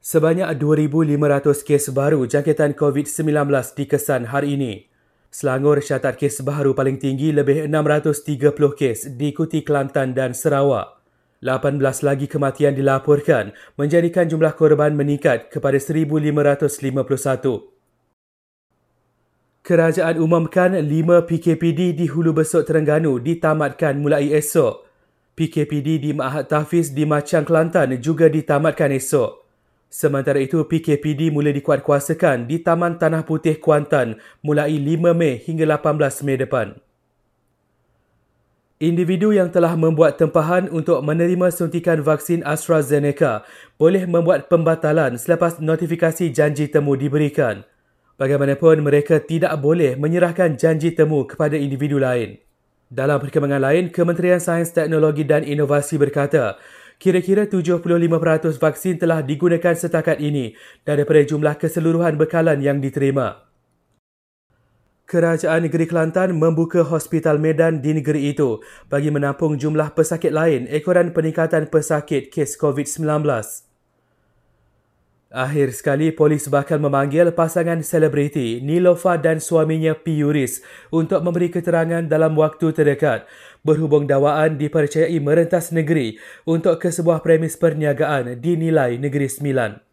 Sebanyak 2,500 kes baru jangkitan COVID-19 dikesan hari ini. Selangor syatat kes baru paling tinggi lebih 630 kes diikuti Kelantan dan Sarawak. 18 lagi kematian dilaporkan menjadikan jumlah korban meningkat kepada 1,551. Kerajaan umumkan 5 PKPD di Hulu Besut Terengganu ditamatkan mulai esok. PKPD di Mahat Tafiz di Macang Kelantan juga ditamatkan esok. Sementara itu, PKPD mula dikuatkuasakan di Taman Tanah Putih Kuantan mulai 5 Mei hingga 18 Mei depan. Individu yang telah membuat tempahan untuk menerima suntikan vaksin AstraZeneca boleh membuat pembatalan selepas notifikasi janji temu diberikan. Bagaimanapun, mereka tidak boleh menyerahkan janji temu kepada individu lain. Dalam perkembangan lain, Kementerian Sains, Teknologi dan Inovasi berkata, Kira-kira 75% vaksin telah digunakan setakat ini daripada jumlah keseluruhan bekalan yang diterima. Kerajaan Negeri Kelantan membuka Hospital Medan di negeri itu bagi menampung jumlah pesakit lain ekoran peningkatan pesakit kes COVID-19. Akhir sekali, polis bakal memanggil pasangan selebriti Nilofa dan suaminya Piuris untuk memberi keterangan dalam waktu terdekat berhubung dakwaan dipercayai merentas negeri untuk ke sebuah premis perniagaan dinilai Negeri Sembilan.